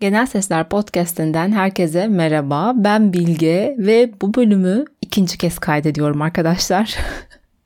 Genel Sesler Podcast'inden herkese merhaba. Ben Bilge ve bu bölümü ikinci kez kaydediyorum arkadaşlar.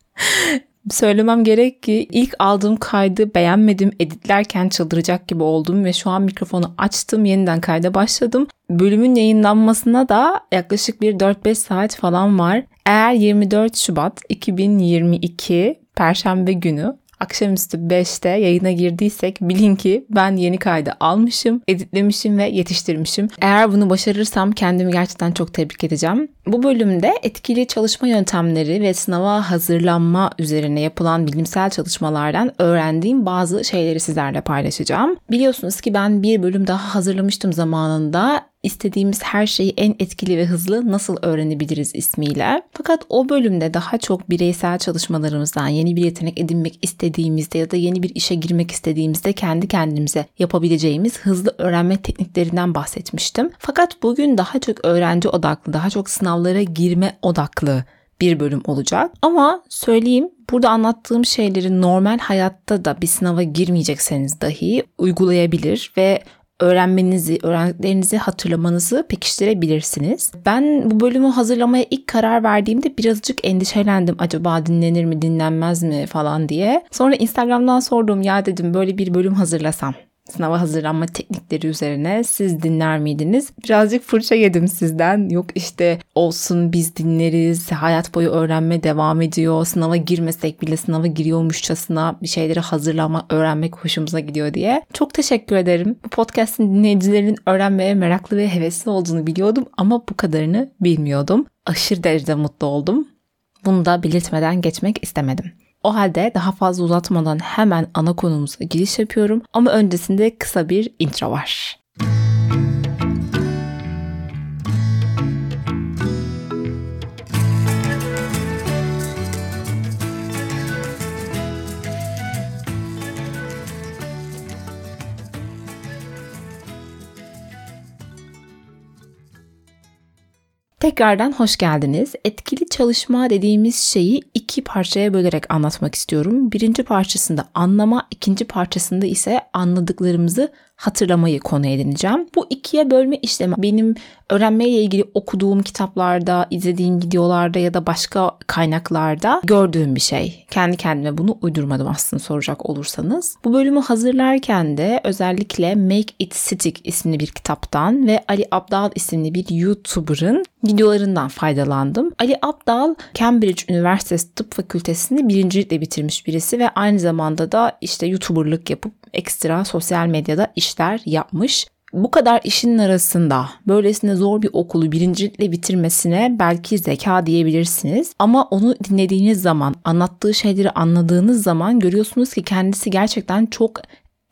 Söylemem gerek ki ilk aldığım kaydı beğenmedim, editlerken çıldıracak gibi oldum ve şu an mikrofonu açtım, yeniden kayda başladım. Bölümün yayınlanmasına da yaklaşık bir 4-5 saat falan var. Eğer 24 Şubat 2022 Perşembe günü akşamüstü 5'te yayına girdiysek bilin ki ben yeni kaydı almışım, editlemişim ve yetiştirmişim. Eğer bunu başarırsam kendimi gerçekten çok tebrik edeceğim. Bu bölümde etkili çalışma yöntemleri ve sınava hazırlanma üzerine yapılan bilimsel çalışmalardan öğrendiğim bazı şeyleri sizlerle paylaşacağım. Biliyorsunuz ki ben bir bölüm daha hazırlamıştım zamanında istediğimiz her şeyi en etkili ve hızlı nasıl öğrenebiliriz ismiyle. Fakat o bölümde daha çok bireysel çalışmalarımızdan yeni bir yetenek edinmek istediğimizde ya da yeni bir işe girmek istediğimizde kendi kendimize yapabileceğimiz hızlı öğrenme tekniklerinden bahsetmiştim. Fakat bugün daha çok öğrenci odaklı, daha çok sınavlara girme odaklı bir bölüm olacak. Ama söyleyeyim burada anlattığım şeyleri normal hayatta da bir sınava girmeyecekseniz dahi uygulayabilir ve öğrenmenizi, öğrendiklerinizi hatırlamanızı pekiştirebilirsiniz. Ben bu bölümü hazırlamaya ilk karar verdiğimde birazcık endişelendim. Acaba dinlenir mi, dinlenmez mi falan diye. Sonra Instagram'dan sordum ya dedim böyle bir bölüm hazırlasam sınava hazırlanma teknikleri üzerine siz dinler miydiniz? Birazcık fırça yedim sizden. Yok işte olsun biz dinleriz, hayat boyu öğrenme devam ediyor, sınava girmesek bile sınava giriyormuşçasına bir şeyleri hazırlama, öğrenmek hoşumuza gidiyor diye. Çok teşekkür ederim. Bu podcast'in dinleyicilerinin öğrenmeye meraklı ve hevesli olduğunu biliyordum ama bu kadarını bilmiyordum. Aşırı derecede mutlu oldum. Bunu da belirtmeden geçmek istemedim. O halde daha fazla uzatmadan hemen ana konumuza giriş yapıyorum ama öncesinde kısa bir intro var. Tekrardan hoş geldiniz. Etkili çalışma dediğimiz şeyi iki parçaya bölerek anlatmak istiyorum. Birinci parçasında anlama, ikinci parçasında ise anladıklarımızı hatırlamayı konu edineceğim. Bu ikiye bölme işlemi benim öğrenmeyle ilgili okuduğum kitaplarda, izlediğim videolarda ya da başka kaynaklarda gördüğüm bir şey. Kendi kendime bunu uydurmadım aslında soracak olursanız. Bu bölümü hazırlarken de özellikle Make It Stick isimli bir kitaptan ve Ali Abdal isimli bir YouTuber'ın videolarından faydalandım. Ali Abdal Cambridge Üniversitesi Tıp Fakültesini birincilikle bitirmiş birisi ve aynı zamanda da işte YouTuber'lık yapıp ekstra sosyal medyada işler yapmış. Bu kadar işin arasında böylesine zor bir okulu birincilikle bitirmesine belki zeka diyebilirsiniz. Ama onu dinlediğiniz zaman, anlattığı şeyleri anladığınız zaman görüyorsunuz ki kendisi gerçekten çok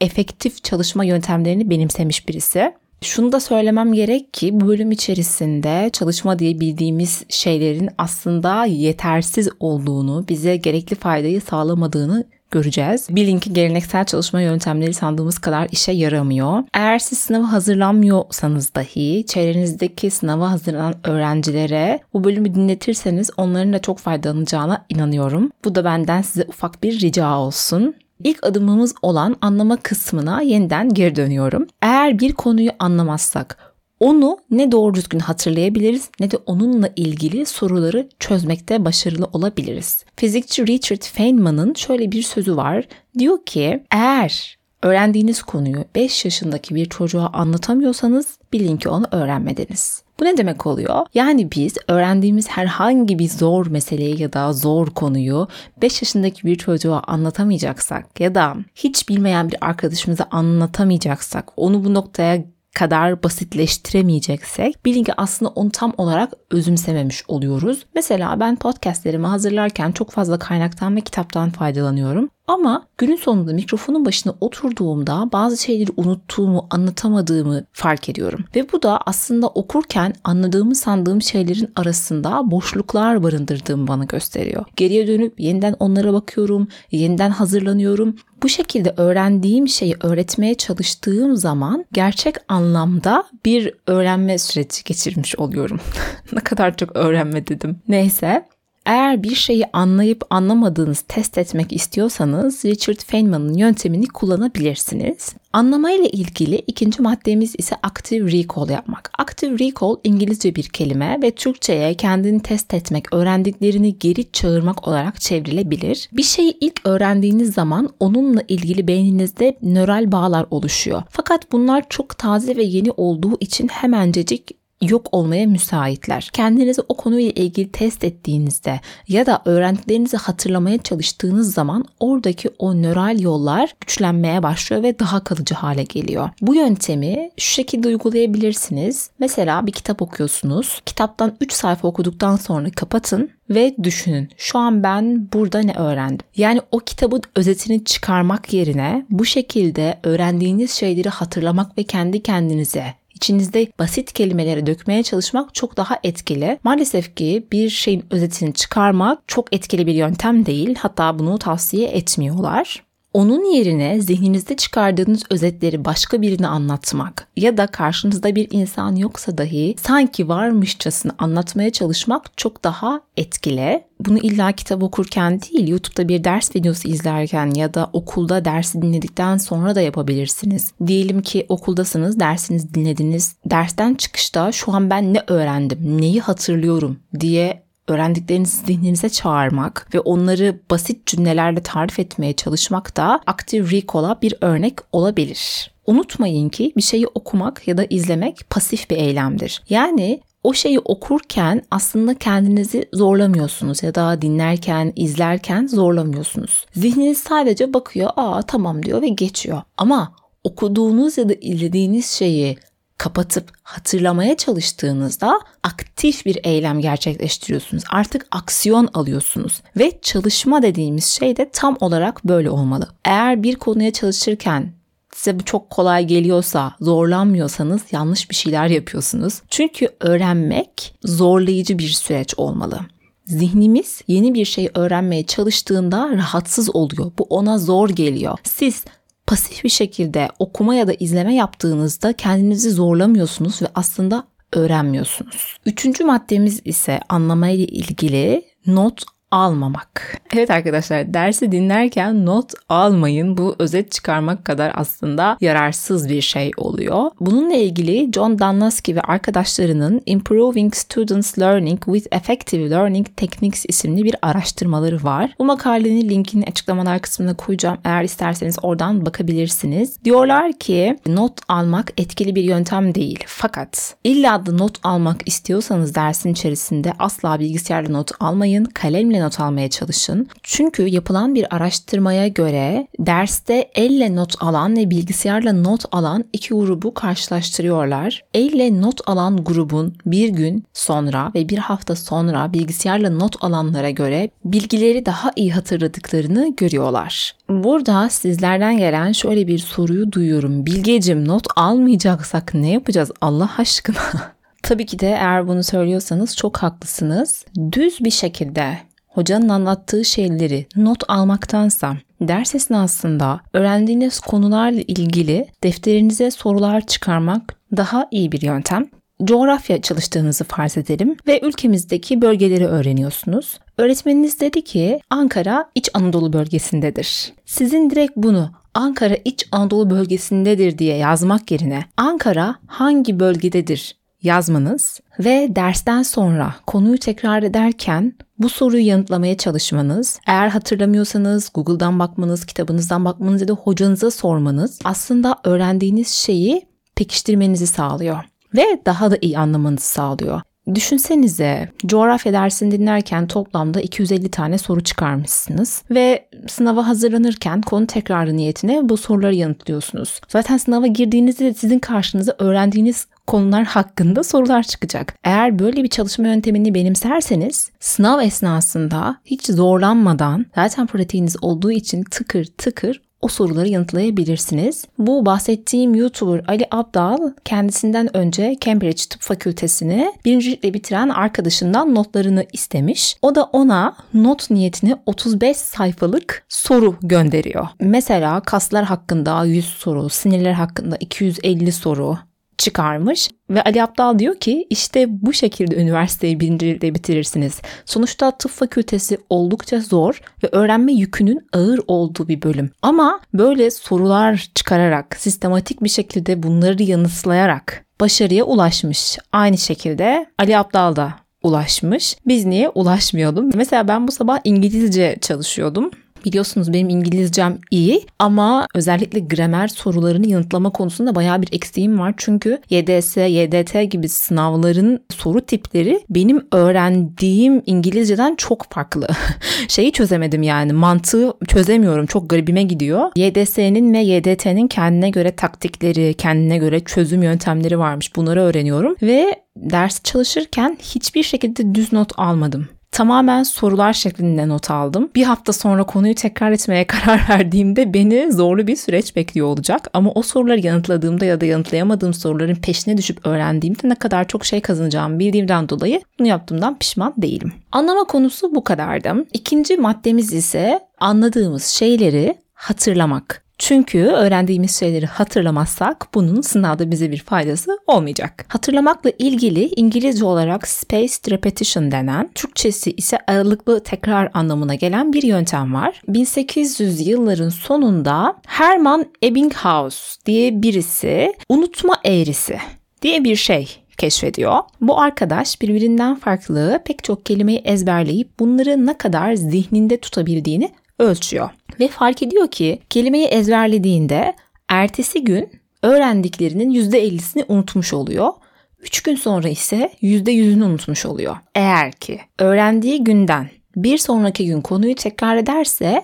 efektif çalışma yöntemlerini benimsemiş birisi. Şunu da söylemem gerek ki bu bölüm içerisinde çalışma diye bildiğimiz şeylerin aslında yetersiz olduğunu, bize gerekli faydayı sağlamadığını göreceğiz. Bilin ki geleneksel çalışma yöntemleri sandığımız kadar işe yaramıyor. Eğer siz sınava hazırlanmıyorsanız dahi çevrenizdeki sınava hazırlanan öğrencilere bu bölümü dinletirseniz onların da çok faydalanacağına inanıyorum. Bu da benden size ufak bir rica olsun. İlk adımımız olan anlama kısmına yeniden geri dönüyorum. Eğer bir konuyu anlamazsak onu ne doğru düzgün hatırlayabiliriz ne de onunla ilgili soruları çözmekte başarılı olabiliriz. Fizikçi Richard Feynman'ın şöyle bir sözü var. Diyor ki eğer öğrendiğiniz konuyu 5 yaşındaki bir çocuğa anlatamıyorsanız bilin ki onu öğrenmediniz. Bu ne demek oluyor? Yani biz öğrendiğimiz herhangi bir zor meseleyi ya da zor konuyu 5 yaşındaki bir çocuğa anlatamayacaksak ya da hiç bilmeyen bir arkadaşımıza anlatamayacaksak, onu bu noktaya kadar basitleştiremeyeceksek bilin ki aslında onu tam olarak özümsememiş oluyoruz. Mesela ben podcastlerimi hazırlarken çok fazla kaynaktan ve kitaptan faydalanıyorum. Ama günün sonunda mikrofonun başına oturduğumda bazı şeyleri unuttuğumu, anlatamadığımı fark ediyorum. Ve bu da aslında okurken anladığımı sandığım şeylerin arasında boşluklar barındırdığımı bana gösteriyor. Geriye dönüp yeniden onlara bakıyorum, yeniden hazırlanıyorum. Bu şekilde öğrendiğim şeyi öğretmeye çalıştığım zaman gerçek anlamda bir öğrenme süreci geçirmiş oluyorum. ne kadar çok öğrenme dedim. Neyse Eğer bir şeyi anlayıp anlamadığınız test etmek istiyorsanız Richard Feynman'ın yöntemini kullanabilirsiniz. Anlama ile ilgili ikinci maddemiz ise active recall yapmak. Active recall İngilizce bir kelime ve Türkçe'ye kendini test etmek, öğrendiklerini geri çağırmak olarak çevrilebilir. Bir şeyi ilk öğrendiğiniz zaman onunla ilgili beyninizde nöral bağlar oluşuyor. Fakat bunlar çok taze ve yeni olduğu için hemencecik yok olmaya müsaitler. Kendinizi o konuyla ilgili test ettiğinizde ya da öğrendiklerinizi hatırlamaya çalıştığınız zaman oradaki o nöral yollar güçlenmeye başlıyor ve daha kalıcı hale geliyor. Bu yöntemi şu şekilde uygulayabilirsiniz. Mesela bir kitap okuyorsunuz. Kitaptan 3 sayfa okuduktan sonra kapatın ve düşünün. Şu an ben burada ne öğrendim? Yani o kitabın özetini çıkarmak yerine bu şekilde öğrendiğiniz şeyleri hatırlamak ve kendi kendinize içinizde basit kelimeleri dökmeye çalışmak çok daha etkili. Maalesef ki bir şeyin özetini çıkarmak çok etkili bir yöntem değil. Hatta bunu tavsiye etmiyorlar. Onun yerine zihninizde çıkardığınız özetleri başka birine anlatmak ya da karşınızda bir insan yoksa dahi sanki varmışçasına anlatmaya çalışmak çok daha etkili. Bunu illa kitap okurken değil, YouTube'da bir ders videosu izlerken ya da okulda dersi dinledikten sonra da yapabilirsiniz. Diyelim ki okuldasınız, dersinizi dinlediniz. Dersten çıkışta şu an ben ne öğrendim, neyi hatırlıyorum diye öğrendiklerinizi zihninize çağırmak ve onları basit cümlelerle tarif etmeye çalışmak da active recall'a bir örnek olabilir. Unutmayın ki bir şeyi okumak ya da izlemek pasif bir eylemdir. Yani o şeyi okurken aslında kendinizi zorlamıyorsunuz ya da dinlerken, izlerken zorlamıyorsunuz. Zihniniz sadece bakıyor, aa tamam diyor ve geçiyor. Ama okuduğunuz ya da izlediğiniz şeyi kapatıp hatırlamaya çalıştığınızda aktif bir eylem gerçekleştiriyorsunuz. Artık aksiyon alıyorsunuz ve çalışma dediğimiz şey de tam olarak böyle olmalı. Eğer bir konuya çalışırken size bu çok kolay geliyorsa, zorlanmıyorsanız yanlış bir şeyler yapıyorsunuz. Çünkü öğrenmek zorlayıcı bir süreç olmalı. Zihnimiz yeni bir şey öğrenmeye çalıştığında rahatsız oluyor. Bu ona zor geliyor. Siz pasif bir şekilde okuma ya da izleme yaptığınızda kendinizi zorlamıyorsunuz ve aslında öğrenmiyorsunuz. Üçüncü maddemiz ise anlamayla ilgili not almamak. Evet arkadaşlar dersi dinlerken not almayın. Bu özet çıkarmak kadar aslında yararsız bir şey oluyor. Bununla ilgili John Danlaski ve arkadaşlarının Improving Students Learning with Effective Learning Techniques isimli bir araştırmaları var. Bu makalenin linkini açıklamalar kısmına koyacağım. Eğer isterseniz oradan bakabilirsiniz. Diyorlar ki not almak etkili bir yöntem değil. Fakat illa da not almak istiyorsanız dersin içerisinde asla bilgisayarla not almayın. Kalemle not almaya çalışın. Çünkü yapılan bir araştırmaya göre derste elle not alan ve bilgisayarla not alan iki grubu karşılaştırıyorlar. Elle not alan grubun bir gün sonra ve bir hafta sonra bilgisayarla not alanlara göre bilgileri daha iyi hatırladıklarını görüyorlar. Burada sizlerden gelen şöyle bir soruyu duyuyorum. Bilgecim not almayacaksak ne yapacağız Allah aşkına? Tabii ki de eğer bunu söylüyorsanız çok haklısınız. Düz bir şekilde hocanın anlattığı şeyleri not almaktansa ders esnasında öğrendiğiniz konularla ilgili defterinize sorular çıkarmak daha iyi bir yöntem. Coğrafya çalıştığınızı farz edelim ve ülkemizdeki bölgeleri öğreniyorsunuz. Öğretmeniniz dedi ki Ankara İç Anadolu bölgesindedir. Sizin direkt bunu Ankara İç Anadolu bölgesindedir diye yazmak yerine Ankara hangi bölgededir yazmanız ve dersten sonra konuyu tekrar ederken bu soruyu yanıtlamaya çalışmanız, eğer hatırlamıyorsanız Google'dan bakmanız, kitabınızdan bakmanız ya da hocanıza sormanız aslında öğrendiğiniz şeyi pekiştirmenizi sağlıyor ve daha da iyi anlamanızı sağlıyor. Düşünsenize coğrafya dersini dinlerken toplamda 250 tane soru çıkarmışsınız ve sınava hazırlanırken konu tekrarı niyetine bu soruları yanıtlıyorsunuz. Zaten sınava girdiğinizde de sizin karşınıza öğrendiğiniz konular hakkında sorular çıkacak. Eğer böyle bir çalışma yöntemini benimserseniz sınav esnasında hiç zorlanmadan zaten pratiğiniz olduğu için tıkır tıkır o soruları yanıtlayabilirsiniz. Bu bahsettiğim YouTuber Ali Abdal kendisinden önce Cambridge Tıp Fakültesini birincilikle bitiren arkadaşından notlarını istemiş. O da ona not niyetine 35 sayfalık soru gönderiyor. Mesela kaslar hakkında 100 soru, sinirler hakkında 250 soru, çıkarmış ve Ali Abdal diyor ki işte bu şekilde üniversiteyi birinci bitirirsiniz. Sonuçta tıp fakültesi oldukça zor ve öğrenme yükünün ağır olduğu bir bölüm. Ama böyle sorular çıkararak, sistematik bir şekilde bunları yanıtlayarak başarıya ulaşmış. Aynı şekilde Ali Abdal da ulaşmış. Biz niye ulaşmıyordum? Mesela ben bu sabah İngilizce çalışıyordum Biliyorsunuz benim İngilizcem iyi ama özellikle gramer sorularını yanıtlama konusunda bayağı bir eksiğim var. Çünkü YDS, YDT gibi sınavların soru tipleri benim öğrendiğim İngilizceden çok farklı. Şeyi çözemedim yani mantığı çözemiyorum. Çok garibime gidiyor. YDS'nin ve YDT'nin kendine göre taktikleri, kendine göre çözüm yöntemleri varmış. Bunları öğreniyorum ve ders çalışırken hiçbir şekilde düz not almadım tamamen sorular şeklinde not aldım. Bir hafta sonra konuyu tekrar etmeye karar verdiğimde beni zorlu bir süreç bekliyor olacak. Ama o soruları yanıtladığımda ya da yanıtlayamadığım soruların peşine düşüp öğrendiğimde ne kadar çok şey kazanacağımı bildiğimden dolayı bunu yaptığımdan pişman değilim. Anlama konusu bu kadardı. İkinci maddemiz ise anladığımız şeyleri hatırlamak. Çünkü öğrendiğimiz şeyleri hatırlamazsak bunun sınavda bize bir faydası olmayacak. Hatırlamakla ilgili İngilizce olarak spaced repetition denen, Türkçesi ise aralıklı tekrar anlamına gelen bir yöntem var. 1800 yılların sonunda Hermann Ebbinghaus diye birisi unutma eğrisi diye bir şey keşfediyor. Bu arkadaş birbirinden farklı pek çok kelimeyi ezberleyip bunları ne kadar zihninde tutabildiğini ölçüyor. Ve fark ediyor ki kelimeyi ezberlediğinde ertesi gün öğrendiklerinin %50'sini unutmuş oluyor. 3 gün sonra ise %100'ünü unutmuş oluyor. Eğer ki öğrendiği günden bir sonraki gün konuyu tekrar ederse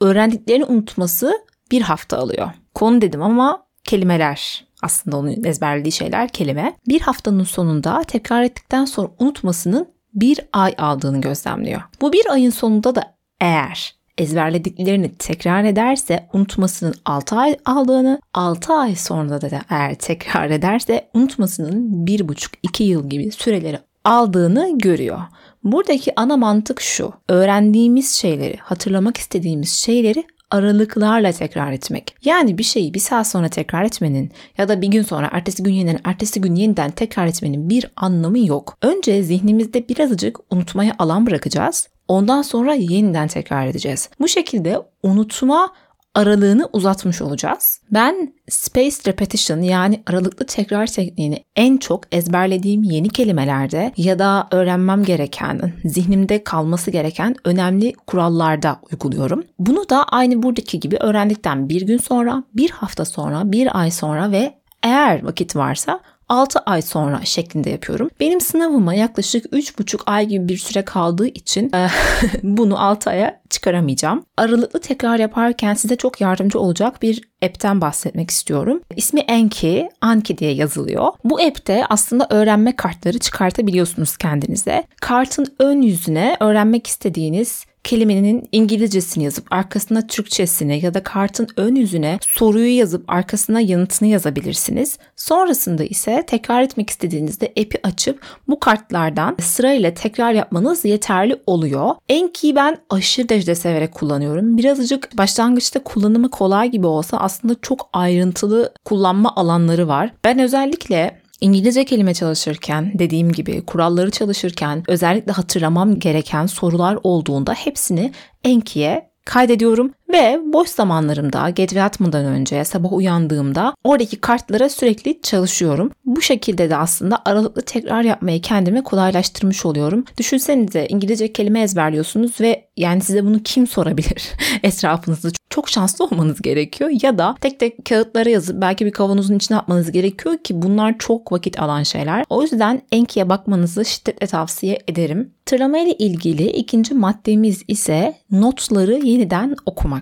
öğrendiklerini unutması bir hafta alıyor. Konu dedim ama kelimeler aslında onun ezberlediği şeyler kelime. Bir haftanın sonunda tekrar ettikten sonra unutmasının bir ay aldığını gözlemliyor. Bu bir ayın sonunda da eğer ezberlediklerini tekrar ederse unutmasının 6 ay aldığını, 6 ay sonra da eğer tekrar ederse unutmasının 1,5-2 yıl gibi süreleri aldığını görüyor. Buradaki ana mantık şu. Öğrendiğimiz şeyleri, hatırlamak istediğimiz şeyleri aralıklarla tekrar etmek. Yani bir şeyi bir saat sonra tekrar etmenin ya da bir gün sonra ertesi gün yeniden ertesi gün yeniden tekrar etmenin bir anlamı yok. Önce zihnimizde birazcık unutmaya alan bırakacağız. Ondan sonra yeniden tekrar edeceğiz. Bu şekilde unutma aralığını uzatmış olacağız. Ben spaced repetition yani aralıklı tekrar tekniğini en çok ezberlediğim yeni kelimelerde ya da öğrenmem gereken, zihnimde kalması gereken önemli kurallarda uyguluyorum. Bunu da aynı buradaki gibi öğrendikten bir gün sonra, bir hafta sonra, bir ay sonra ve eğer vakit varsa 6 ay sonra şeklinde yapıyorum. Benim sınavıma yaklaşık 3,5 ay gibi bir süre kaldığı için e, bunu 6 aya çıkaramayacağım. Aralıklı tekrar yaparken size çok yardımcı olacak bir app'ten bahsetmek istiyorum. İsmi Anki, Anki diye yazılıyor. Bu app'te aslında öğrenme kartları çıkartabiliyorsunuz kendinize. Kartın ön yüzüne öğrenmek istediğiniz kelimenin İngilizcesini yazıp arkasına Türkçesini ya da kartın ön yüzüne soruyu yazıp arkasına yanıtını yazabilirsiniz. Sonrasında ise tekrar etmek istediğinizde app'i açıp bu kartlardan sırayla tekrar yapmanız yeterli oluyor. Enki'yi ben aşırı derecede severek kullanıyorum. Birazcık başlangıçta kullanımı kolay gibi olsa aslında çok ayrıntılı kullanma alanları var. Ben özellikle İngilizce kelime çalışırken dediğim gibi kuralları çalışırken özellikle hatırlamam gereken sorular olduğunda hepsini Enki'ye kaydediyorum ve boş zamanlarımda gece yatmadan önce sabah uyandığımda oradaki kartlara sürekli çalışıyorum. Bu şekilde de aslında aralıklı tekrar yapmayı kendime kolaylaştırmış oluyorum. Düşünsenize İngilizce kelime ezberliyorsunuz ve yani size bunu kim sorabilir etrafınızda? Çok şanslı olmanız gerekiyor ya da tek tek kağıtlara yazıp belki bir kavanozun içine atmanız gerekiyor ki bunlar çok vakit alan şeyler. O yüzden Enki'ye bakmanızı şiddetle tavsiye ederim. Tırlama ile ilgili ikinci maddemiz ise notları yeniden okumak.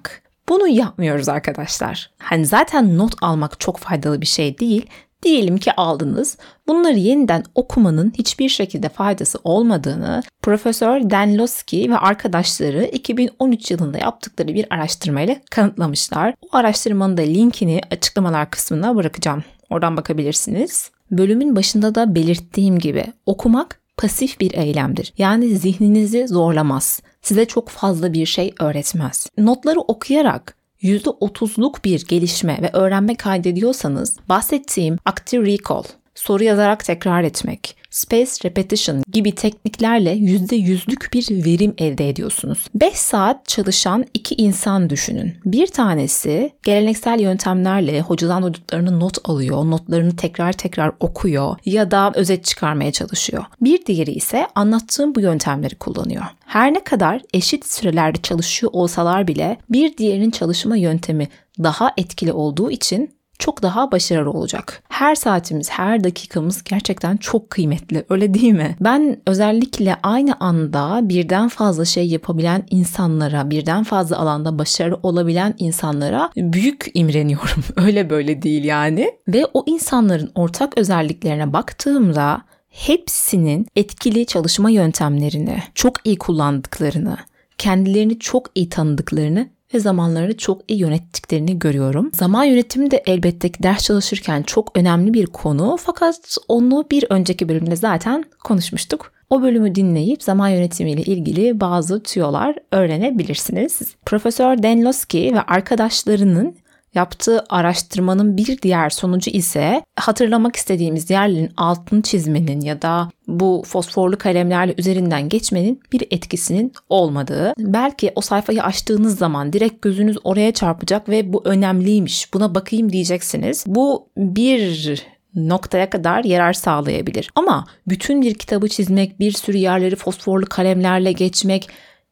Bunu yapmıyoruz arkadaşlar. Hani zaten not almak çok faydalı bir şey değil. Diyelim ki aldınız. Bunları yeniden okumanın hiçbir şekilde faydası olmadığını Profesör Dan Losky ve arkadaşları 2013 yılında yaptıkları bir araştırmayla kanıtlamışlar. O araştırmanın da linkini açıklamalar kısmına bırakacağım. Oradan bakabilirsiniz. Bölümün başında da belirttiğim gibi okumak pasif bir eylemdir. Yani zihninizi zorlamaz. Size çok fazla bir şey öğretmez. Notları okuyarak %30'luk bir gelişme ve öğrenme kaydediyorsanız bahsettiğim active recall, soru yazarak tekrar etmek, space repetition gibi tekniklerle %100'lük bir verim elde ediyorsunuz. 5 saat çalışan iki insan düşünün. Bir tanesi geleneksel yöntemlerle hocadan duyduklarını not alıyor, notlarını tekrar tekrar okuyor ya da özet çıkarmaya çalışıyor. Bir diğeri ise anlattığım bu yöntemleri kullanıyor. Her ne kadar eşit sürelerde çalışıyor olsalar bile bir diğerinin çalışma yöntemi daha etkili olduğu için çok daha başarılı olacak. Her saatimiz, her dakikamız gerçekten çok kıymetli. Öyle değil mi? Ben özellikle aynı anda birden fazla şey yapabilen insanlara, birden fazla alanda başarılı olabilen insanlara büyük imreniyorum. Öyle böyle değil yani. Ve o insanların ortak özelliklerine baktığımda hepsinin etkili çalışma yöntemlerini çok iyi kullandıklarını, kendilerini çok iyi tanıdıklarını ve zamanlarını çok iyi yönettiklerini görüyorum. Zaman yönetimi de elbette ki ders çalışırken çok önemli bir konu fakat onu bir önceki bölümde zaten konuşmuştuk. O bölümü dinleyip zaman yönetimiyle ilgili bazı tüyolar öğrenebilirsiniz. Profesör Dan Losky ve arkadaşlarının Yaptığı araştırmanın bir diğer sonucu ise hatırlamak istediğimiz yerlerin altını çizmenin ya da bu fosforlu kalemlerle üzerinden geçmenin bir etkisinin olmadığı. Belki o sayfayı açtığınız zaman direkt gözünüz oraya çarpacak ve bu önemliymiş buna bakayım diyeceksiniz. Bu bir noktaya kadar yarar sağlayabilir. Ama bütün bir kitabı çizmek, bir sürü yerleri fosforlu kalemlerle geçmek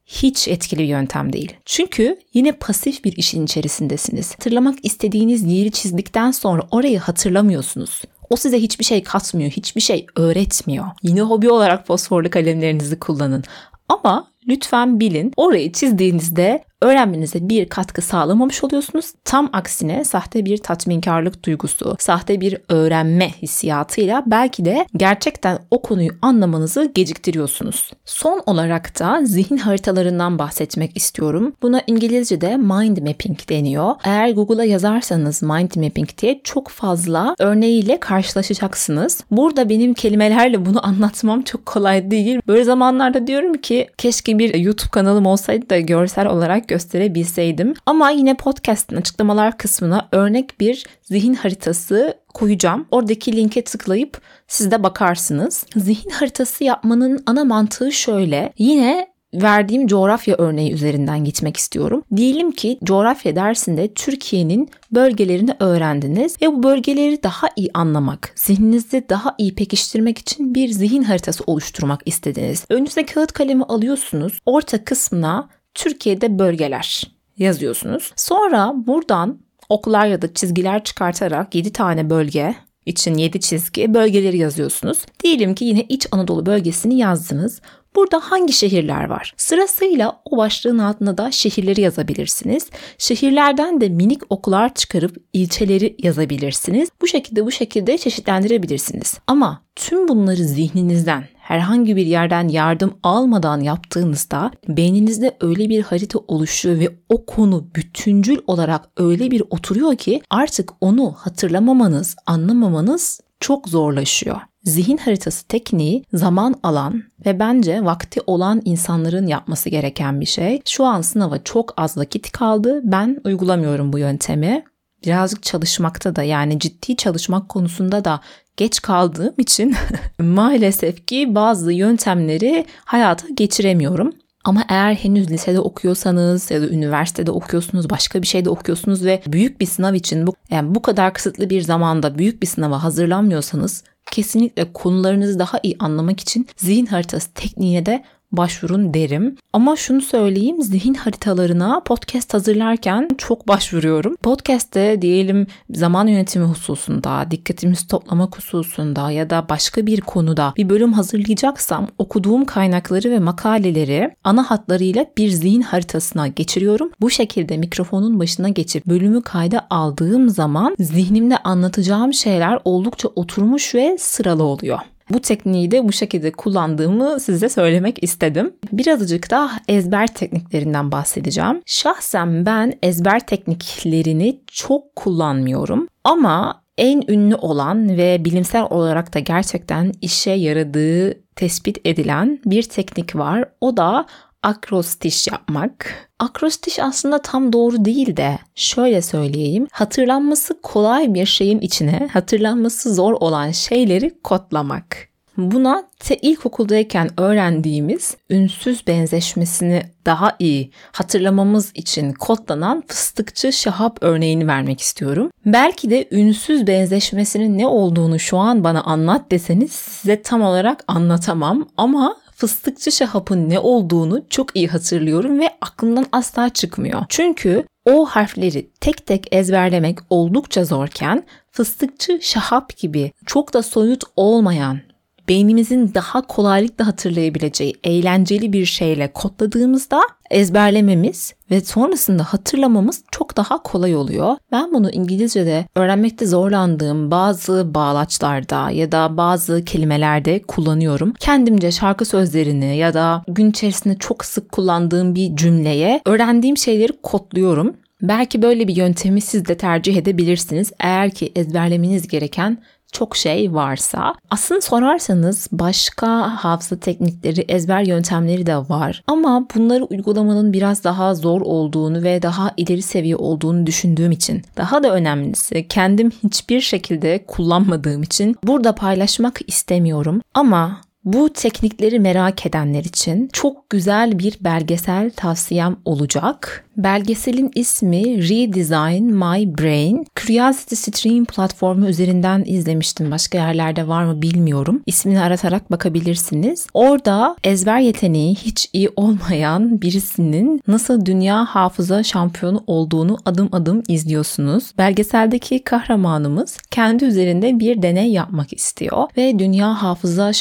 hiç etkili bir yöntem değil. Çünkü yine pasif bir işin içerisindesiniz. Hatırlamak istediğiniz yeri çizdikten sonra orayı hatırlamıyorsunuz. O size hiçbir şey katmıyor, hiçbir şey öğretmiyor. Yine hobi olarak fosforlu kalemlerinizi kullanın. Ama lütfen bilin orayı çizdiğinizde öğrenmenize bir katkı sağlamamış oluyorsunuz. Tam aksine sahte bir tatminkarlık duygusu, sahte bir öğrenme hissiyatıyla belki de gerçekten o konuyu anlamanızı geciktiriyorsunuz. Son olarak da zihin haritalarından bahsetmek istiyorum. Buna İngilizce'de mind mapping deniyor. Eğer Google'a yazarsanız mind mapping diye çok fazla örneğiyle karşılaşacaksınız. Burada benim kelimelerle bunu anlatmam çok kolay değil. Böyle zamanlarda diyorum ki keşke bir YouTube kanalım olsaydı da görsel olarak gösterebilseydim. Ama yine podcast'ın açıklamalar kısmına örnek bir zihin haritası koyacağım. Oradaki linke tıklayıp siz de bakarsınız. Zihin haritası yapmanın ana mantığı şöyle. Yine verdiğim coğrafya örneği üzerinden gitmek istiyorum. Diyelim ki coğrafya dersinde Türkiye'nin bölgelerini öğrendiniz ve bu bölgeleri daha iyi anlamak, zihninizde daha iyi pekiştirmek için bir zihin haritası oluşturmak istediniz. Önünüze kağıt kalemi alıyorsunuz. Orta kısmına Türkiye'de bölgeler yazıyorsunuz. Sonra buradan oklar ya da çizgiler çıkartarak 7 tane bölge için 7 çizgi bölgeleri yazıyorsunuz. Diyelim ki yine İç Anadolu bölgesini yazdınız. Burada hangi şehirler var? Sırasıyla o başlığın altına da şehirleri yazabilirsiniz. Şehirlerden de minik oklar çıkarıp ilçeleri yazabilirsiniz. Bu şekilde bu şekilde çeşitlendirebilirsiniz. Ama tüm bunları zihninizden herhangi bir yerden yardım almadan yaptığınızda beyninizde öyle bir harita oluşuyor ve o konu bütüncül olarak öyle bir oturuyor ki artık onu hatırlamamanız, anlamamanız çok zorlaşıyor. Zihin haritası tekniği zaman alan ve bence vakti olan insanların yapması gereken bir şey. Şu an sınava çok az vakit kaldı. Ben uygulamıyorum bu yöntemi. Birazcık çalışmakta da yani ciddi çalışmak konusunda da geç kaldığım için maalesef ki bazı yöntemleri hayata geçiremiyorum. Ama eğer henüz lisede okuyorsanız ya da üniversitede okuyorsunuz, başka bir şeyde okuyorsunuz ve büyük bir sınav için bu yani bu kadar kısıtlı bir zamanda büyük bir sınava hazırlanmıyorsanız kesinlikle konularınızı daha iyi anlamak için zihin haritası tekniğine de başvurun derim. Ama şunu söyleyeyim zihin haritalarına podcast hazırlarken çok başvuruyorum. Podcast'te diyelim zaman yönetimi hususunda, dikkatimizi toplamak hususunda ya da başka bir konuda bir bölüm hazırlayacaksam okuduğum kaynakları ve makaleleri ana hatlarıyla bir zihin haritasına geçiriyorum. Bu şekilde mikrofonun başına geçip bölümü kayda aldığım zaman zihnimde anlatacağım şeyler oldukça oturmuş ve sıralı oluyor. Bu tekniği de bu şekilde kullandığımı size söylemek istedim. Birazcık da ezber tekniklerinden bahsedeceğim. Şahsen ben ezber tekniklerini çok kullanmıyorum ama en ünlü olan ve bilimsel olarak da gerçekten işe yaradığı tespit edilen bir teknik var. O da akrostiş yapmak. Akrostiş aslında tam doğru değil de şöyle söyleyeyim. Hatırlanması kolay bir şeyin içine hatırlanması zor olan şeyleri kodlamak. Buna te ilkokuldayken öğrendiğimiz ünsüz benzeşmesini daha iyi hatırlamamız için kodlanan fıstıkçı şahap örneğini vermek istiyorum. Belki de ünsüz benzeşmesinin ne olduğunu şu an bana anlat deseniz size tam olarak anlatamam ama fıstıkçı şahapın ne olduğunu çok iyi hatırlıyorum ve aklımdan asla çıkmıyor. Çünkü o harfleri tek tek ezberlemek oldukça zorken fıstıkçı şahap gibi çok da soyut olmayan beynimizin daha kolaylıkla hatırlayabileceği eğlenceli bir şeyle kodladığımızda ezberlememiz ve sonrasında hatırlamamız çok daha kolay oluyor. Ben bunu İngilizce'de öğrenmekte zorlandığım bazı bağlaçlarda ya da bazı kelimelerde kullanıyorum. Kendimce şarkı sözlerini ya da gün içerisinde çok sık kullandığım bir cümleye öğrendiğim şeyleri kodluyorum. Belki böyle bir yöntemi siz de tercih edebilirsiniz eğer ki ezberlemeniz gereken çok şey varsa aslında sorarsanız başka hafıza teknikleri, ezber yöntemleri de var. Ama bunları uygulamanın biraz daha zor olduğunu ve daha ileri seviye olduğunu düşündüğüm için daha da önemlisi kendim hiçbir şekilde kullanmadığım için burada paylaşmak istemiyorum. Ama bu teknikleri merak edenler için çok güzel bir belgesel tavsiyem olacak. Belgeselin ismi Redesign My Brain. Curiosity Stream platformu üzerinden izlemiştim. Başka yerlerde var mı bilmiyorum. İsmini aratarak bakabilirsiniz. Orada ezber yeteneği hiç iyi olmayan birisinin nasıl dünya hafıza şampiyonu olduğunu adım adım izliyorsunuz. Belgeseldeki kahramanımız kendi üzerinde bir deney yapmak istiyor ve dünya hafıza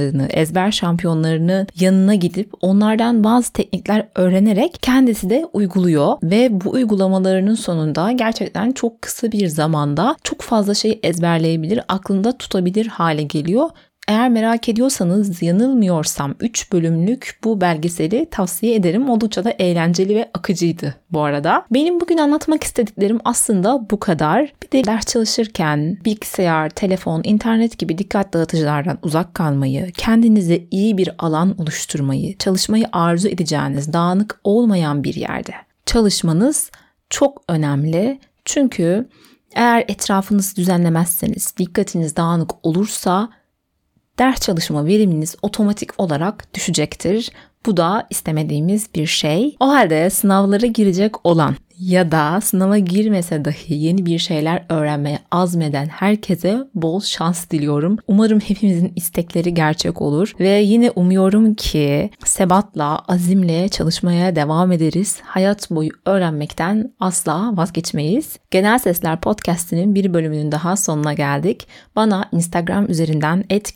şampiyonlarını, ezber şampiyonlarını yanına gidip onlardan bazı teknikler öğrenerek kendisi de uyguluyor ve bu uygulamalarının sonunda gerçekten çok kısa bir zamanda çok fazla şey ezberleyebilir, aklında tutabilir hale geliyor. Eğer merak ediyorsanız yanılmıyorsam 3 bölümlük bu belgeseli tavsiye ederim. Oldukça da eğlenceli ve akıcıydı bu arada. Benim bugün anlatmak istediklerim aslında bu kadar. Bir de ders çalışırken bilgisayar, telefon, internet gibi dikkat dağıtıcılardan uzak kalmayı, kendinize iyi bir alan oluşturmayı, çalışmayı arzu edeceğiniz dağınık olmayan bir yerde çalışmanız çok önemli. Çünkü eğer etrafınızı düzenlemezseniz, dikkatiniz dağınık olursa ders çalışma veriminiz otomatik olarak düşecektir. Bu da istemediğimiz bir şey. O halde sınavlara girecek olan ya da sınava girmese dahi yeni bir şeyler öğrenmeye azmeden herkese bol şans diliyorum. Umarım hepimizin istekleri gerçek olur ve yine umuyorum ki sebatla, azimle çalışmaya devam ederiz. Hayat boyu öğrenmekten asla vazgeçmeyiz. Genel Sesler Podcast'inin bir bölümünün daha sonuna geldik. Bana Instagram üzerinden et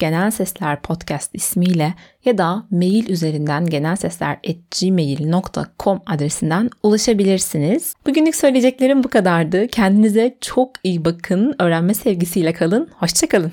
ismiyle ya da mail üzerinden genelsesler.gmail.com adresinden ulaşabilirsiniz. Bugünlük söyleyeceklerim bu kadardı. Kendinize çok iyi bakın. Öğrenme sevgisiyle kalın. Hoşçakalın.